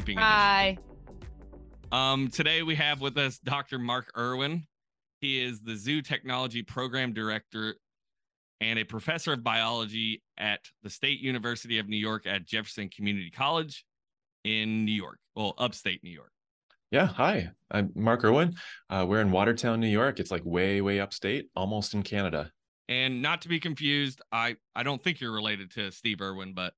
Zookeeping Edition. Hi. Um, today we have with us Dr. Mark Irwin. He is the Zoo Technology Program Director and a professor of biology at the State University of New York at Jefferson Community College in New York, well, upstate New York. Yeah, hi. I'm Mark Irwin. Uh, we're in Watertown, New York. It's like way, way upstate, almost in Canada. And not to be confused, I I don't think you're related to Steve Irwin, but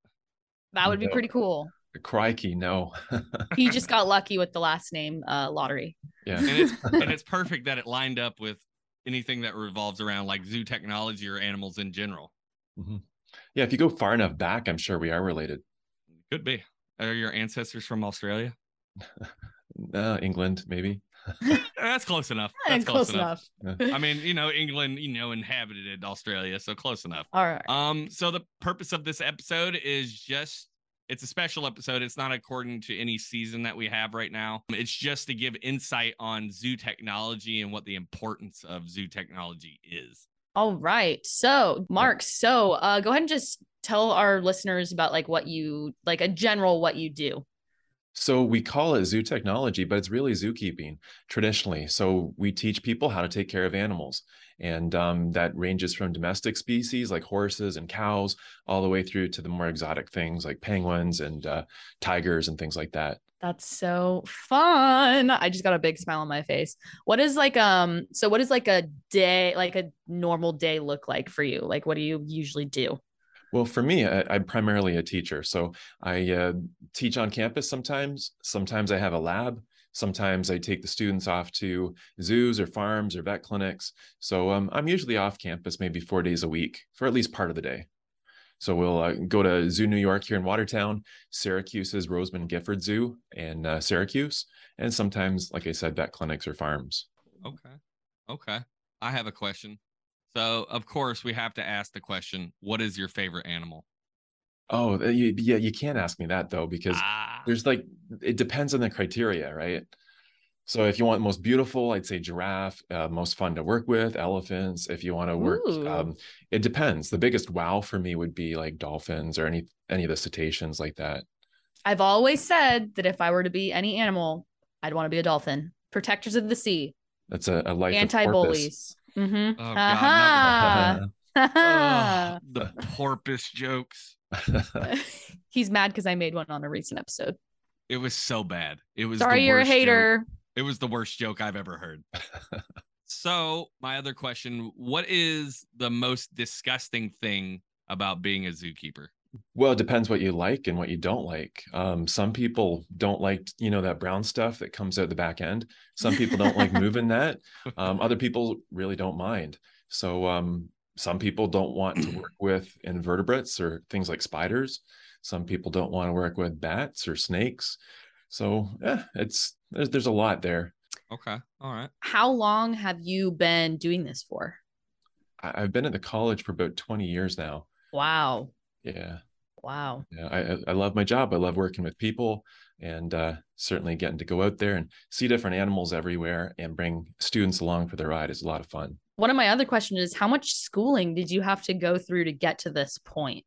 That would be No. pretty cool. Crikey, no. He just got lucky with the last name uh, lottery. yeah. and it's and it's perfect that it lined up with anything that revolves around like zoo technology or animals in general. Mhm. Yeah, if you go far enough back, I'm sure we are related. Could be. Are your ancestors from Australia? Uh, England, maybe. That's close enough. That's Close enough. I mean, you know, England, you know, inhabited Australia, so close enough. All right. Um, so the purpose of this episode is just it's a special episode. It's not according to any season that we have right now. It's just to give insight on zoo technology and what the importance of zoo technology is. All right. So, Mark, so uh, go ahead and just tell our listeners about like what you like a general what you do. So we call it zoo technology, but it's really zookeeping traditionally. So we teach people how to take care of animals. And um, that ranges from domestic species like horses and cows, all the way through to the more exotic things like penguins and uh, tigers and things like that. That's so fun. I just got a big smile on my face. What is like um so what is like a day like a normal day look like for you? Like what do you usually do? Well, for me, I, I'm primarily a teacher. So I uh, teach on campus sometimes. Sometimes I have a lab. Sometimes I take the students off to zoos or farms or vet clinics. So um, I'm usually off campus maybe four days a week for at least part of the day. So we'll uh, go to Zoo New York here in Watertown, Syracuse's Rosamond Gifford Zoo in uh, Syracuse, and sometimes, like I said, vet clinics or farms. Okay. Okay. I have a question. So, of course, we have to ask the question what is your favorite animal? Oh, uh, you, yeah, you can't ask me that though, because Ah, there's like it depends on the criteria, right? So if you want most beautiful, I'd say giraffe. Uh, most fun to work with, elephants. If you want to work, um, it depends. The biggest wow for me would be like dolphins or any any of the cetaceans like that. I've always said that if I were to be any animal, I'd want to be a dolphin. Protectors of the sea, That's a, a life anti porpoise. bullies. Mm-hmm. Oh, God, Uh-huh. ugh, the porpoise jokes. He's mad because I made one on a recent episode. It was so bad. It was Sorry, you're a worst joke. hater. It was the worst joke I've ever heard. so, my other question what is the most disgusting thing about being a zookeeper? Well, it depends what you like and what you don't like. Um, some people don't like, you know, that brown stuff that comes out the back end. Some people don't like moving that. Um, other people really don't mind. So um, some people don't want to work with invertebrates or things like spiders. Some people don't want to work with bats or snakes. So yeah, it's there's there's a lot there. Okay. All right. How long have you been doing this for? I, I've been at the college for about 20 years now. Wow. Yeah. Wow. Yeah, I, I- love my job. I love working with people and uh, certainly getting to go out there and see different animals everywhere and bring students along for the ride is a lot of fun. One of my other questions is how much schooling did you have to go through to get to this point?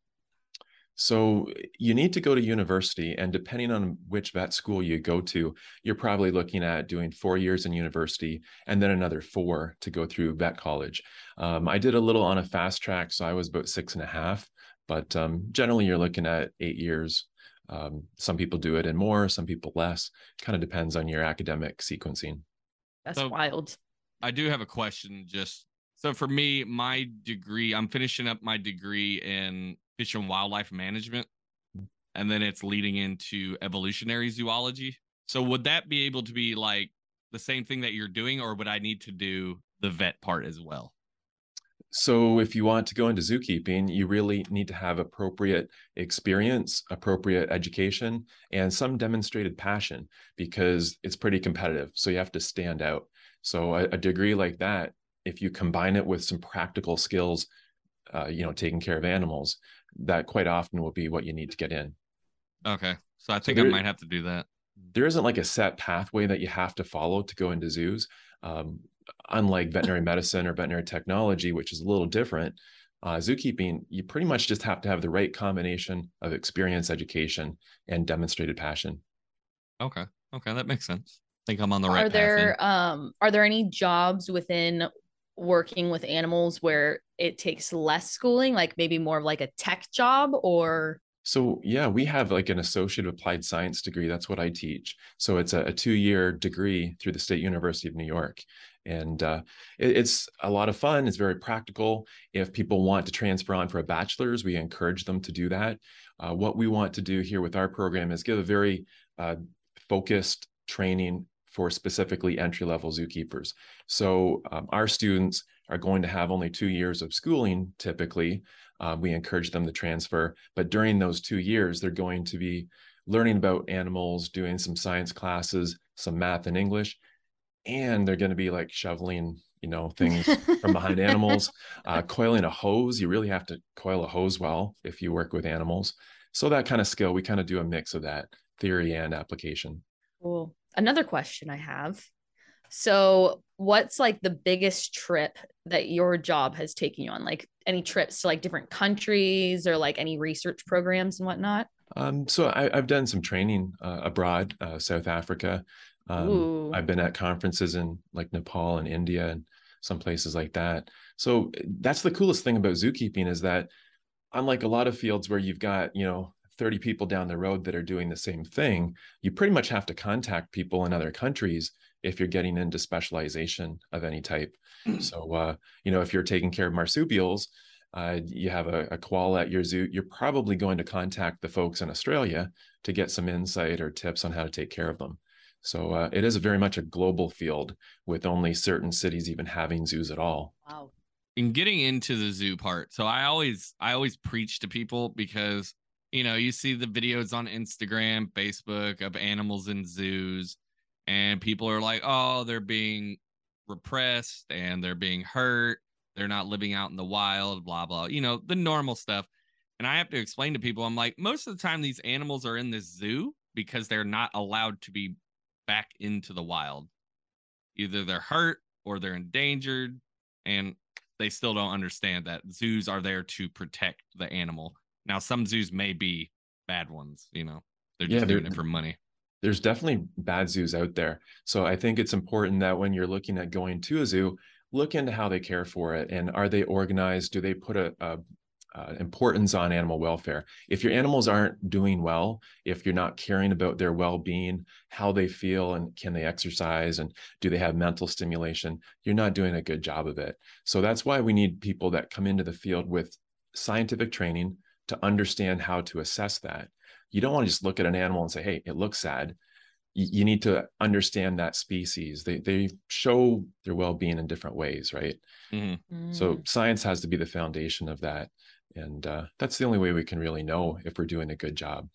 So you need to go to university, and depending on which vet school you go to, you're probably looking at doing four years in university and then another four to go through vet college. Um, I did a little on a fast track, so I was about six and a half, but um, generally you're looking at eight years. Um, some people do it in more, some people less. Kind of depends on your academic sequencing. That's So- wild. I do have a question. Just so for me, my degree, I'm finishing up my degree in fish and wildlife management, and then it's leading into evolutionary zoology. So would that be able to be like the same thing that you're doing, or would I need to do the vet part as well? So, if you want to go into zookeeping, you really need to have appropriate experience, appropriate education, and some demonstrated passion because it's pretty competitive. So, you have to stand out. So, a, a degree like that, if you combine it with some practical skills, uh, you know, taking care of animals, that quite often will be what you need to get in. Okay, so I So think I might have to do that. There isn't like a set pathway that you have to follow to go into zoos. Um, unlike veterinary medicine or veterinary technology, which is a little different, Uh, zookeeping, you pretty much just have to have the right combination of experience, education, and demonstrated passion. Okay. Okay. That makes sense. I think I'm on the right are path. there um are there any jobs within working with animals where it takes less schooling like maybe more of like a tech job or So yeah, we have like an associate of applied science degree. That's what I teach. So it's a, a two-year degree through the State University of New York, and uh, it- it's a lot of fun. It's very practical. If people want to transfer on for a bachelor's, we encourage them to do that. Uh, what we want to do here with our program is give a very uh, focused training for specifically entry-level zookeepers. So um, our students are going to have only two years of schooling typically. Uh, we encourage them to transfer, but during those two years, they're going to be learning about animals, doing some science classes, some math and English, and they're going to be like shoveling, you know, things from behind animals, uh, coiling a hose. You really have to coil a hose well if you work with animals. So that kind of skill, we kind of do a mix of that theory and application. Cool. Another question I have. So, what's like the biggest trip that your job has taken you on? Like any trips to like different countries or like any research programs and whatnot? Um, so I, I've done some training uh, abroad, uh, South Africa. Um, I've been at conferences in like Nepal and India and some places like that. So that's the coolest thing about zookeeping is that unlike a lot of fields where you've got, you know, 30 people down the road that are doing the same thing, you pretty much have to contact people in other countries if you're getting into specialization of any type. so, uh, you know, if you're taking care of marsupials, uh, you have a, a koala at your zoo, you're probably going to contact the folks in Australia to get some insight or tips on how to take care of them. So uh, it is very much a global field with only certain cities even having zoos at all. Wow. in getting into the zoo part so i always i always preach to people because you know you see the videos on instagram facebook of animals in zoos and people are like oh they're being repressed and they're being hurt they're not living out in the wild blah blah you know the normal stuff and i have to explain to people i'm like most of the time these animals are in this zoo because they're not allowed to be back into the wild either they're hurt or they're endangered and they still don't understand that zoos are there to protect the animal. Now, some zoos may be bad ones, you know, they're Yeah, just they're- doing it for money. there's definitely bad zoos out there. So I think it's important that when you're looking at going to a zoo, look into how they care for it and are they organized? Do they put a, a, uh, importance on animal welfare? If your animals aren't doing well, if you're not caring about their well-being, how they feel, and can they exercise, and do they have mental stimulation, you're not doing a good job of it. So that's why we need people that come into the field with scientific training to understand how to assess that you don't want to just look at an animal and say, hey, it looks sad. You, you need to understand that species. They, they show their well being in different ways, right? Mhm. So Mm. science has to be the foundation of that. And uh, that's the only way we can really know if we're doing a good job.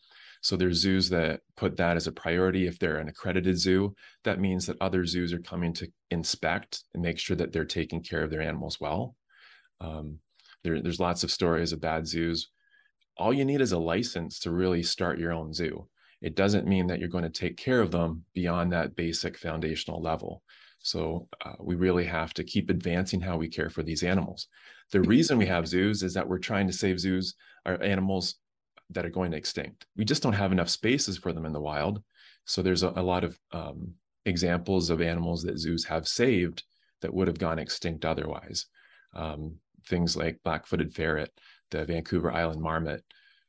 So there's zoos that put that as a priority. If they're an accredited zoo, that means that other zoos are coming to inspect and make sure that they're taking care of their animals well. Um, there, there's lots of stories of bad zoos. All you need is a license to really start your own zoo. It doesn't mean that you're going to take care of them beyond that basic foundational level. So uh, we really have to keep advancing how we care for these animals. The reason we have zoos is that we're trying to save zoos our animals that are going extinct. We just don't have enough spaces for them in the wild. So there's a, a lot of um, examples of animals that zoos have saved that would have gone extinct otherwise. Um, things like black-footed ferret, the Vancouver Island marmot,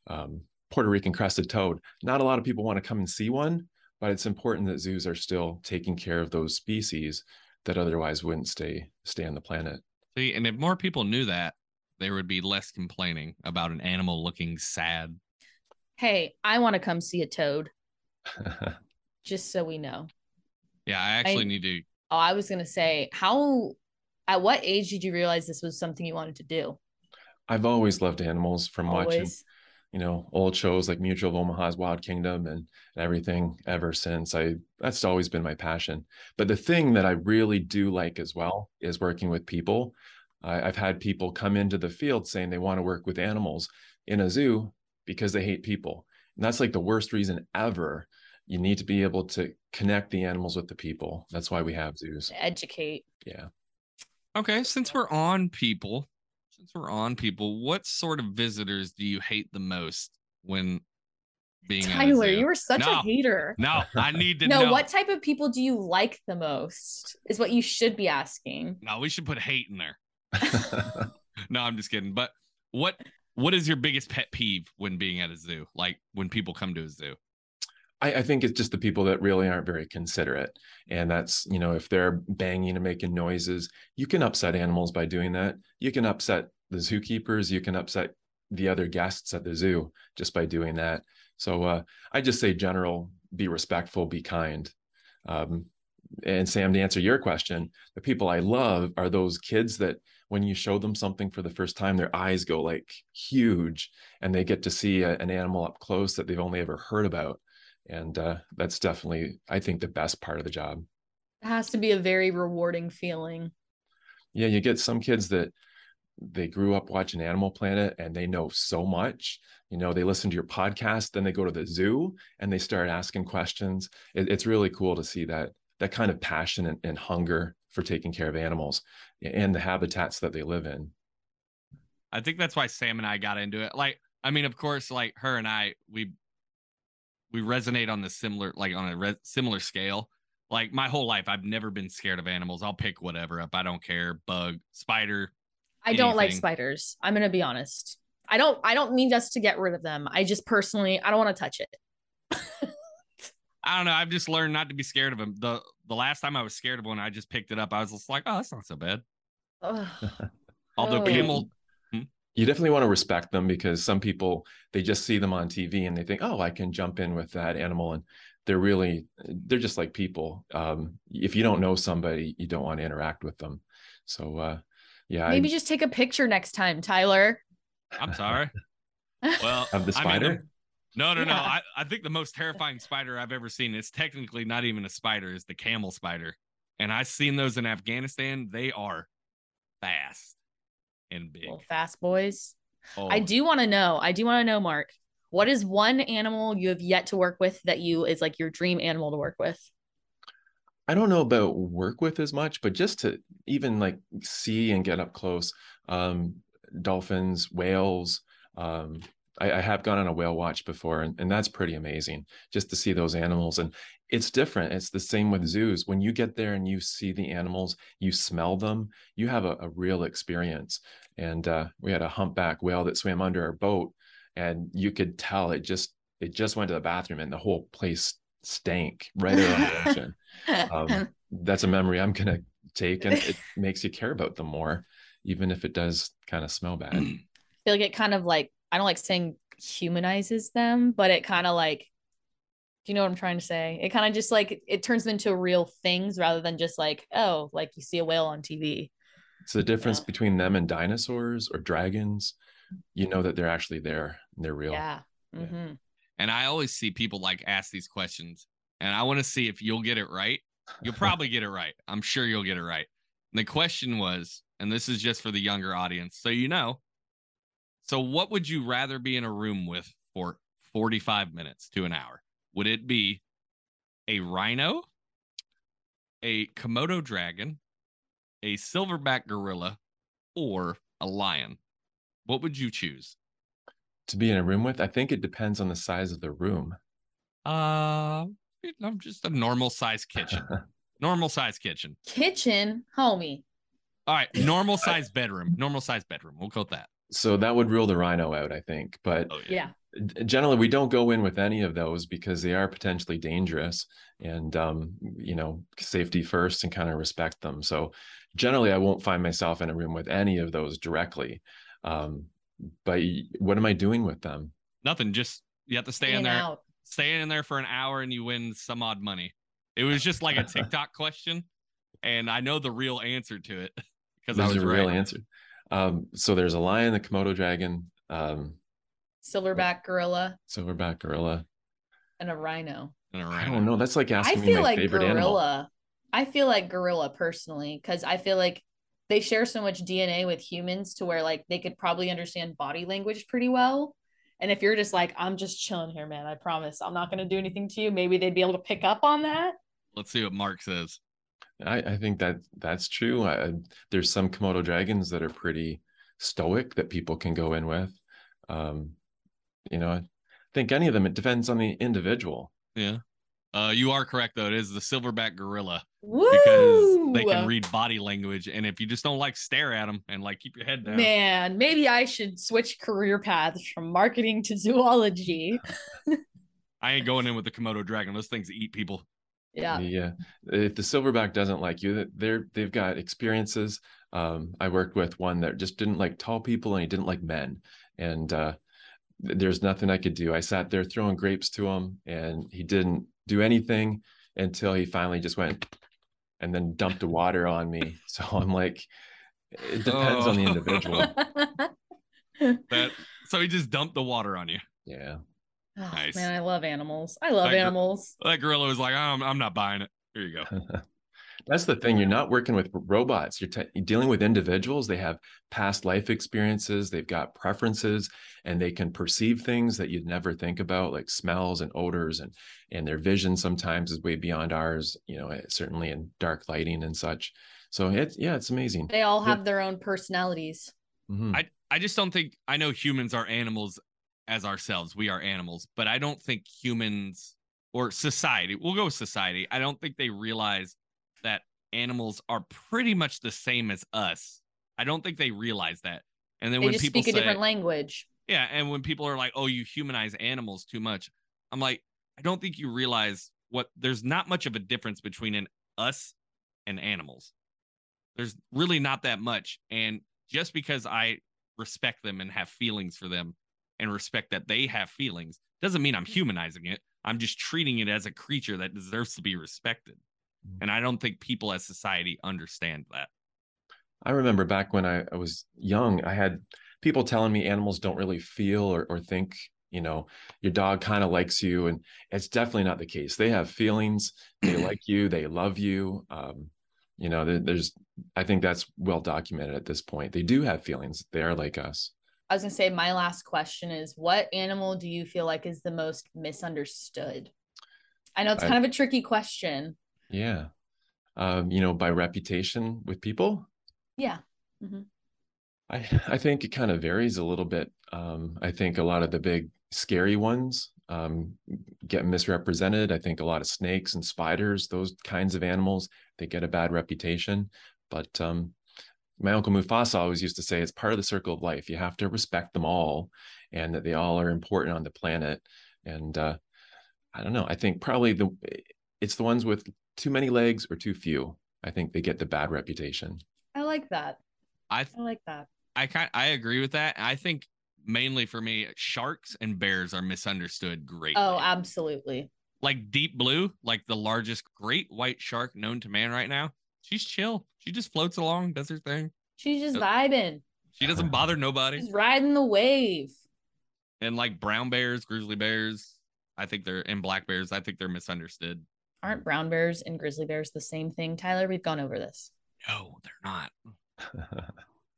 um, Puerto Rican crested toad. Not a lot of people want to come and see one, but it's important that zoos are still taking care of those species that otherwise wouldn't stay stay on the planet. See, and if more people knew that, there would be less complaining about an animal looking sad. Hey, I want to come see a toad, just so we know. Yeah, I actually need to. Oh, I was gonna say, how at what age did you realize this was something you wanted to do? I've always loved animals from watching, Always. You know, old shows like Mutual of Omaha's Wild Kingdom and, and everything ever since. I that's always been my passion. But the thing that I really do like as well is working with people. I, I've had people come into the field saying they want to work with animals in a zoo because they hate people. And that's like the worst reason ever. You need to be able to connect the animals with the people. That's why we have zoos. Educate. Yeah. Okay, since we're on people, since we're on people, what sort of visitors do you hate the most when being Tyler, you were such No. a hater. No, I need to No, know. what type of people do you like the most? Is what you should be asking. No, we should put hate in there. No, I'm just kidding. But what what is your biggest pet peeve when being at a zoo? Like when people come to a zoo? I, I think it's just the people that really aren't very considerate. And that's, you know, if they're banging and making noises, you can upset animals by doing that. You can upset the zookeepers, you can upset the other guests at the zoo just by doing that. So uh, I just say general, be respectful, be kind. Um, and Sam, to answer your question, the people I love are those kids that when you show them something for the first time, their eyes go like huge and they get to see a, an animal up close that they've only ever heard about and uh, that's definitely i think the best part of the job It has to be a very rewarding feeling. yeah you get some kids that they grew up watching animal planet and they know so much you know they listen to your podcast then they go to the zoo and they start asking questions it, it's really cool to see that that kind of passion and, and hunger for taking care of animals and the habitats that they live in I think that's why Sam and I got into it. Like, I mean, of course, like her and I, we we resonate on the similar, like on a re- similar scale. Like my whole life, I've never been scared of animals. I'll pick whatever up. I don't care. Bug, spider. I don't like spiders. I'm gonna be honest. I don't I don't mean us to get rid of them. I just personally I don't want to touch it. I don't know. I've just learned not to be scared of them. The the last time I was scared of one, I just picked it up. I was just like, oh, that's not so bad. Although Oh. camel, you definitely want to respect them because some people they just see them on TV and they think, oh, I can jump in with that animal, and they're really they're just like people. Um, if you don't know somebody, you don't want to interact with them. So uh, yeah, Maybe I, just take a picture next time, Tyler. I'm sorry. Well, of the I mean, spider. No, no, no. I, I think the most terrifying spider I've ever seen, it's technically not even a spider, is the camel spider. And I've seen those in Afghanistan. They are fast and big. Little fast boys. Oh, I do want to know. I do want to know, Mark. What is one animal you have yet to work with that you is like your dream animal to work with? I don't know about work with as much, but just to even like see and get up close, um, dolphins, whales. Um, I, I have gone on a whale watch before, and, and that's pretty amazing just to see those animals. And it's different. It's the same with zoos. When you get there and you see the animals, you smell them, you have a, a real experience. And uh, we had a humpback whale that swam under our boat, and you could tell it just it just went to the bathroom, and the whole place stank right around the ocean um, that's a memory I'm gonna take, and it makes you care about them more, even if it does kind of smell bad. I feel like it kind of like I don't like saying humanizes them, but it kind of like do you know what I'm trying to say? It kind of just like it turns them into real things rather than just like, oh, like you see a whale on TV. It's the difference Yeah. between them and dinosaurs or dragons. You know that they're actually there and they're real. Yeah. Yeah. hmm and I always see people like ask these questions, and I want to see if you'll get it right. You'll probably get it right. I'm sure you'll get it right. And the question was, and this is just for the younger audience, so you know. So, what would you rather be in a room with for 45 minutes to an hour? Would it be a rhino, a Komodo dragon, a silverback gorilla, or a lion? What would you choose? To be in a room with, I think it depends on the size of the room. Uh, I'm just a normal size kitchen. normal size kitchen. Kitchen, homie. All right, normal size bedroom. Normal size bedroom. We'll go with that. so that would rule the rhino out, I think. But Oh Yeah. generally we don't go in with any of those because they are potentially dangerous and um, you know safety first and kind of respect them so generally i won't find myself in a room with any of those directly um, but what am i doing with them Nothing. Just you have to stay in there. out. Stay in there for an hour and you win some odd money. It was just like a TikTok question, and I know the real answer to it because I there's was a real answer um, so there's a lion the komodo dragon um, Silverback gorilla silverback gorilla and a rhino. And a i rhino. don't know that's like I asking me feel my like favorite gorilla. animal I feel like gorilla personally because I feel like they share so much DNA with humans to where like they could probably understand body language pretty well. And if you're just like, I'm just chilling here, man, I promise I'm not gonna do anything to you, maybe they'd be able to pick up on that. Let's see what Mark says. I, I think that that's true. I, there's some Komodo dragons that are pretty stoic that people can go in with. Um, you know, I think any of them, it depends on the individual. Yeah. Uh, you are correct though. It is the silverback gorilla Woo! because they can read body language, and if you just don't like stare at them and like keep your head down, Man, maybe I should switch career paths from marketing to zoology. I ain't going in with the Komodo dragon. Those things eat people. Yeah. Yeah. If the silverback doesn't like you, they're they've got experiences. Um, I worked with one that just didn't like tall people and he didn't like men. And uh, there's nothing I could do. I sat there throwing grapes to him and he didn't do anything until he finally just went and then dumped the water on me. So I'm like, it depends on the oh. individual. That so he just dumped the water on you. Yeah. Oh, Nice. Man, I love animals. I love Like, animals. That gorilla was like, I'm, I'm not buying it. Here you go. That's the thing. You're not working with robots. You're, te- you're dealing with individuals. They have past life experiences. They've got preferences, and they can perceive things that you'd never think about, like smells and odors, and and their vision sometimes is way beyond ours. You know, eh, certainly in dark lighting and such. So it's yeah, it's amazing. They all Yeah. have their own personalities. Mhm. I I just don't think I know humans are animals as ourselves. We are animals, but I don't think humans or society, we'll go with society. I don't think they realize that animals are pretty much the same as us. I don't think they realize that. And then They when people speak a say, different language. yeah, and when people are like, "Oh, you humanize animals too much," I'm like, I don't think you realize what. There's not much of a difference between an us and animals. There's really not that much, and just because I respect them and have feelings for them, and respect that they have feelings, doesn't mean I'm mm. humanizing it. I'm just treating it as a creature that deserves to be respected, and I don't think people as society understand that. I remember back when I, I was young, I had people telling me animals don't really feel or, or think, you know, your dog kind of likes you. And it's definitely not the case. They have feelings, they like you, they love you. Um, you know, there, there's, I think that's well documented at this point. They do have feelings, they are like us. I was gonna say my last question is what animal do you feel like is the most misunderstood? I know it's I- kind of a tricky question. Yeah. Um, you know, by reputation with people, Yeah. I I think it kind of varies a little bit. Um, I think a lot of the big scary ones um, get misrepresented. I think a lot of snakes and spiders, those kinds of animals, they get a bad reputation. But um, my uncle Mufasa always used to say it's part of the circle of life. You have to respect them all, and that they all are important on the planet. And uh, I don't know. I think probably the it's the ones with too many legs or too few. I think they get the bad reputation. I like that. I I like that. I kind I agree with that. I think mainly for me, sharks and bears are misunderstood greatly. Oh, absolutely. like deep blue, like the largest great white shark known to man right now. She's chill. She just floats along, does her thing. She's just Yep. vibing. She doesn't bother nobody. She's riding the wave. And like brown bears, grizzly bears, I think they're and black bears, I think they're misunderstood. Aren't brown bears and grizzly bears the same thing, Tyler? We've gone over this. No, they're not.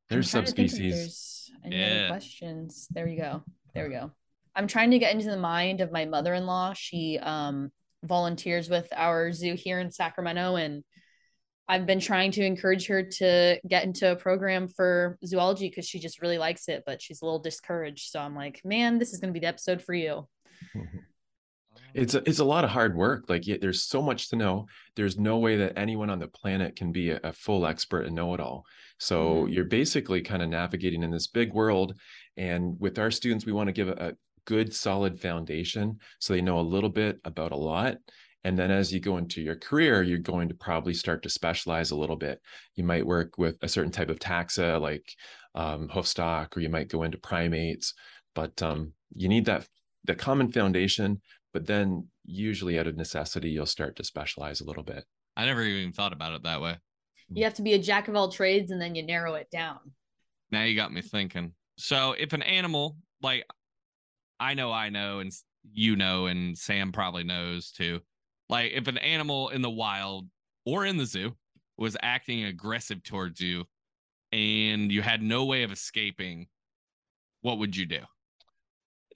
There's I'm trying to think if subspecies. there's any Yeah. questions? There you go. There we go. I'm trying to get into the mind of my mother-in-law. She um, volunteers with our zoo here in Sacramento, and I've been trying to encourage her to get into a program for zoology because she just really likes it, but she's a little discouraged. So I'm like, man, this is going to be the episode for you. it's a, it's a lot of hard work like yeah, there's so much to know. There's no way that anyone on the planet can be a, a full expert and know it all. So Mhm. you're basically kind of navigating in this big world and with our students we want to give a, a good solid foundation so they know a little bit about a lot and then as you go into your career you're going to probably start to specialize a little bit. You might work with a certain type of taxa like um, hoof stock or you might go into primates but um, you need that the common foundation but then usually out of necessity you'll start to specialize a little bit I never even thought about it that way. You have to be a jack of all trades and then you narrow it down. Now you got me thinking. So if an animal, like I know I know, and you know, and Sam probably knows too, like if an animal in the wild or in the zoo was acting aggressive towards you and you had no way of escaping, what would you do?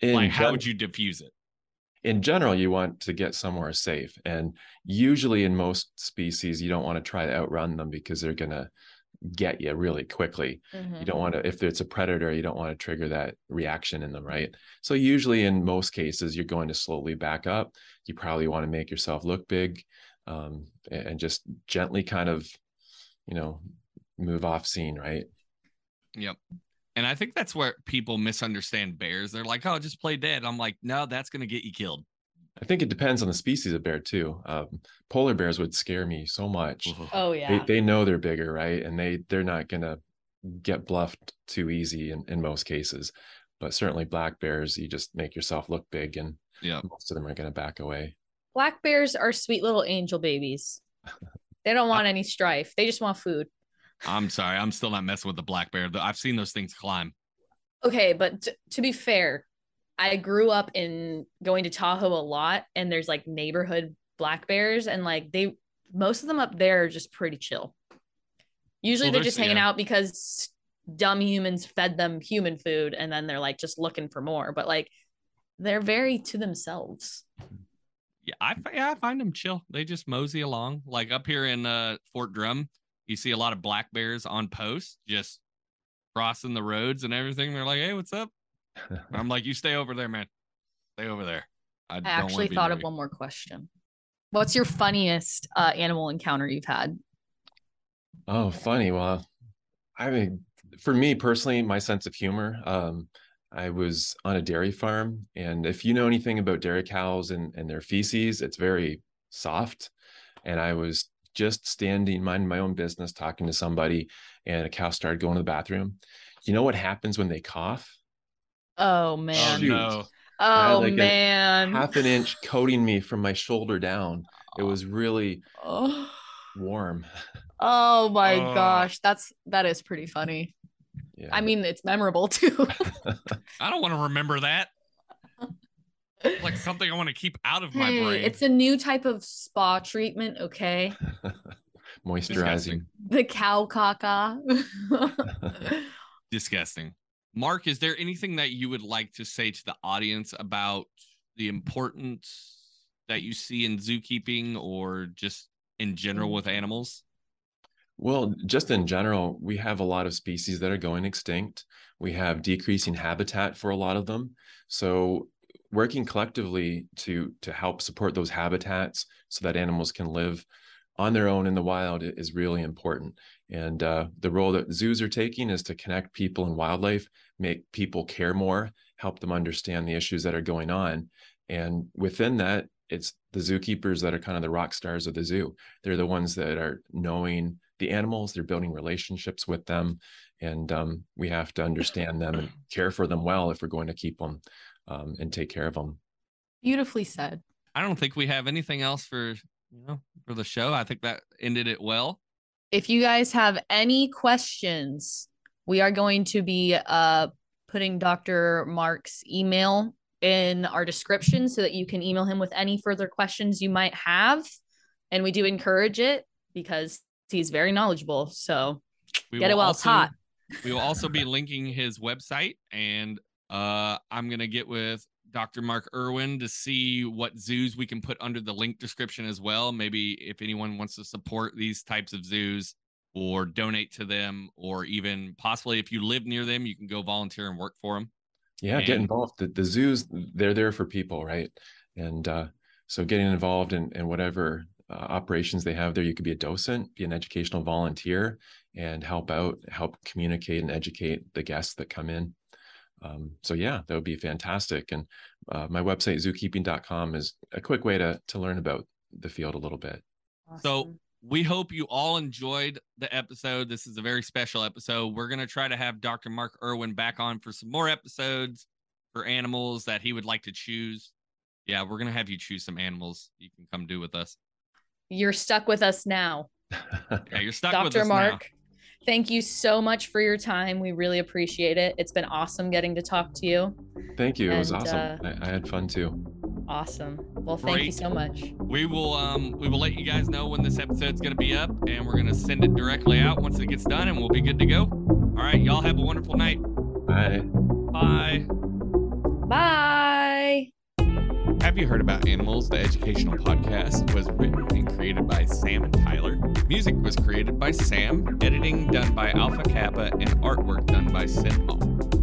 in, like how gen- would you diffuse it? In general you want to get somewhere safe and usually in most species you don't want to try to outrun them because they're going to get you really quickly. Mhm. You don't want to, if it's a predator, you don't want to trigger that reaction in them, right? So usually in most cases, you're going to slowly back up. You probably want to make yourself look big um, and just gently kind of, you know, move off scene, right? Yep. And I think that's where people misunderstand bears. They're like, "Oh, just play dead." I'm like, "No, that's gonna get you killed." I think it depends on the species of bear too. Um, polar bears would scare me so much. Oh yeah. they know they're bigger, right? And they they're not gonna get bluffed too easy in, in most cases. But certainly black bears, you just make yourself look big and yeah, most of them are gonna back away. Black bears are sweet little angel babies. They don't want any strife. They just want food. I'm sorry, I'm still not messing with the black bear. I've seen those things climb. Okay, but t- to be fair, I grew up in going to Tahoe a lot, and there's like neighborhood black bears, and like they, most of them up there are just pretty chill. Usually Well, they're just hanging yeah. out because dumb humans fed them human food, and then they're like just looking for more. But like, they're very to themselves. Yeah, I yeah, I find them chill. They just mosey along. Like up here in uh, Fort Drum, you see a lot of black bears on post, just crossing the roads and everything. They're like, "Hey, what's up?" I'm like, "You stay over there, man. Stay over there." I, I don't actually thought near of one more question. What's your funniest uh, animal encounter you've had? Oh, funny. Well, I mean, for me personally, my sense of humor, um, I was on a dairy farm, and if you know anything about dairy cows and, and their feces, it's very soft. And I was just standing, minding my own business, talking to somebody, and a cow started going to the bathroom. You know what happens when they cough? Oh Oh man. Shoot. no! Oh like a man. Half an inch coating me from my shoulder down. It was really Oh, warm. oh my Oh. gosh, that's that is pretty funny. Yeah. I mean, it's memorable too. I don't want to remember that. Like something I want to keep out of my hey, brain. it's a new type of spa treatment, okay? moisturizing. Disgusting. The cow caca. disgusting. Mark, is there anything that you would like to say to the audience about the importance that you see in zookeeping or just in general with mm. animals? Well, just in general, we have a lot of species that are going extinct. We have decreasing habitat for a lot of them. So working collectively to to help support those habitats so that animals can live on their own in the wild is really important. And uh, the role that zoos are taking is to connect people and wildlife, make people care more, help them understand the issues that are going on. And within that, it's the zookeepers that are kind of the rock stars of the zoo. They're the ones that are knowing the animals, they're building relationships with them. And um, we have to understand them and care for them well if we're going to keep them um, and take care of them. Beautifully said. I don't think we have anything else for you know for the show. I think that ended it well. If you guys have any questions, we are going to be uh putting Dr. Mark's email in our description so that you can email him with any further questions you might have. And we do encourage it because he's very knowledgeable. So We Get it will while it's hot. We will also be linking his website, and uh, I'm gonna get with Dr. Mark Irwin to see what zoos we can put under the link description as well. Maybe if anyone wants to support these types of zoos or donate to them, or even possibly if you live near them, you can go volunteer and work for them. Yeah, get involved. The, the zoos, they're there for people, right? And uh, so getting involved in, in whatever uh, operations they have there, you could be a docent, be an educational volunteer, and help out, help communicate and educate the guests that come in. Um, so yeah, that would be fantastic. And uh, my website, zookeeping.com, is a quick way to to learn about the field a little bit. So we hope you all enjoyed the episode. This is a very special episode. We're going to try to have Dr. Mark Irwin back on for some more episodes for animals that he would like to choose. Yeah, we're going to have you choose some animals you can come do with us. you're stuck with us now. Yeah, you're stuck with Dr. Mark. now. Mark, thank you so much for your time. We really appreciate it. It's been awesome getting to talk to you. Thank you. It was awesome. uh, I, I had fun too. Awesome. Well, thank you so much. We will um we will let you guys know when this episode's going to be up and we're going to send it directly out once it gets done and we'll be good to go. All right, y'all have a wonderful night. Bye. Bye. Bye. Have you heard about animals? The educational podcast was written and created by Sam and Tyler. Music was created by Sam, editing done by Alpha Kappa, and artwork done by Sinmo.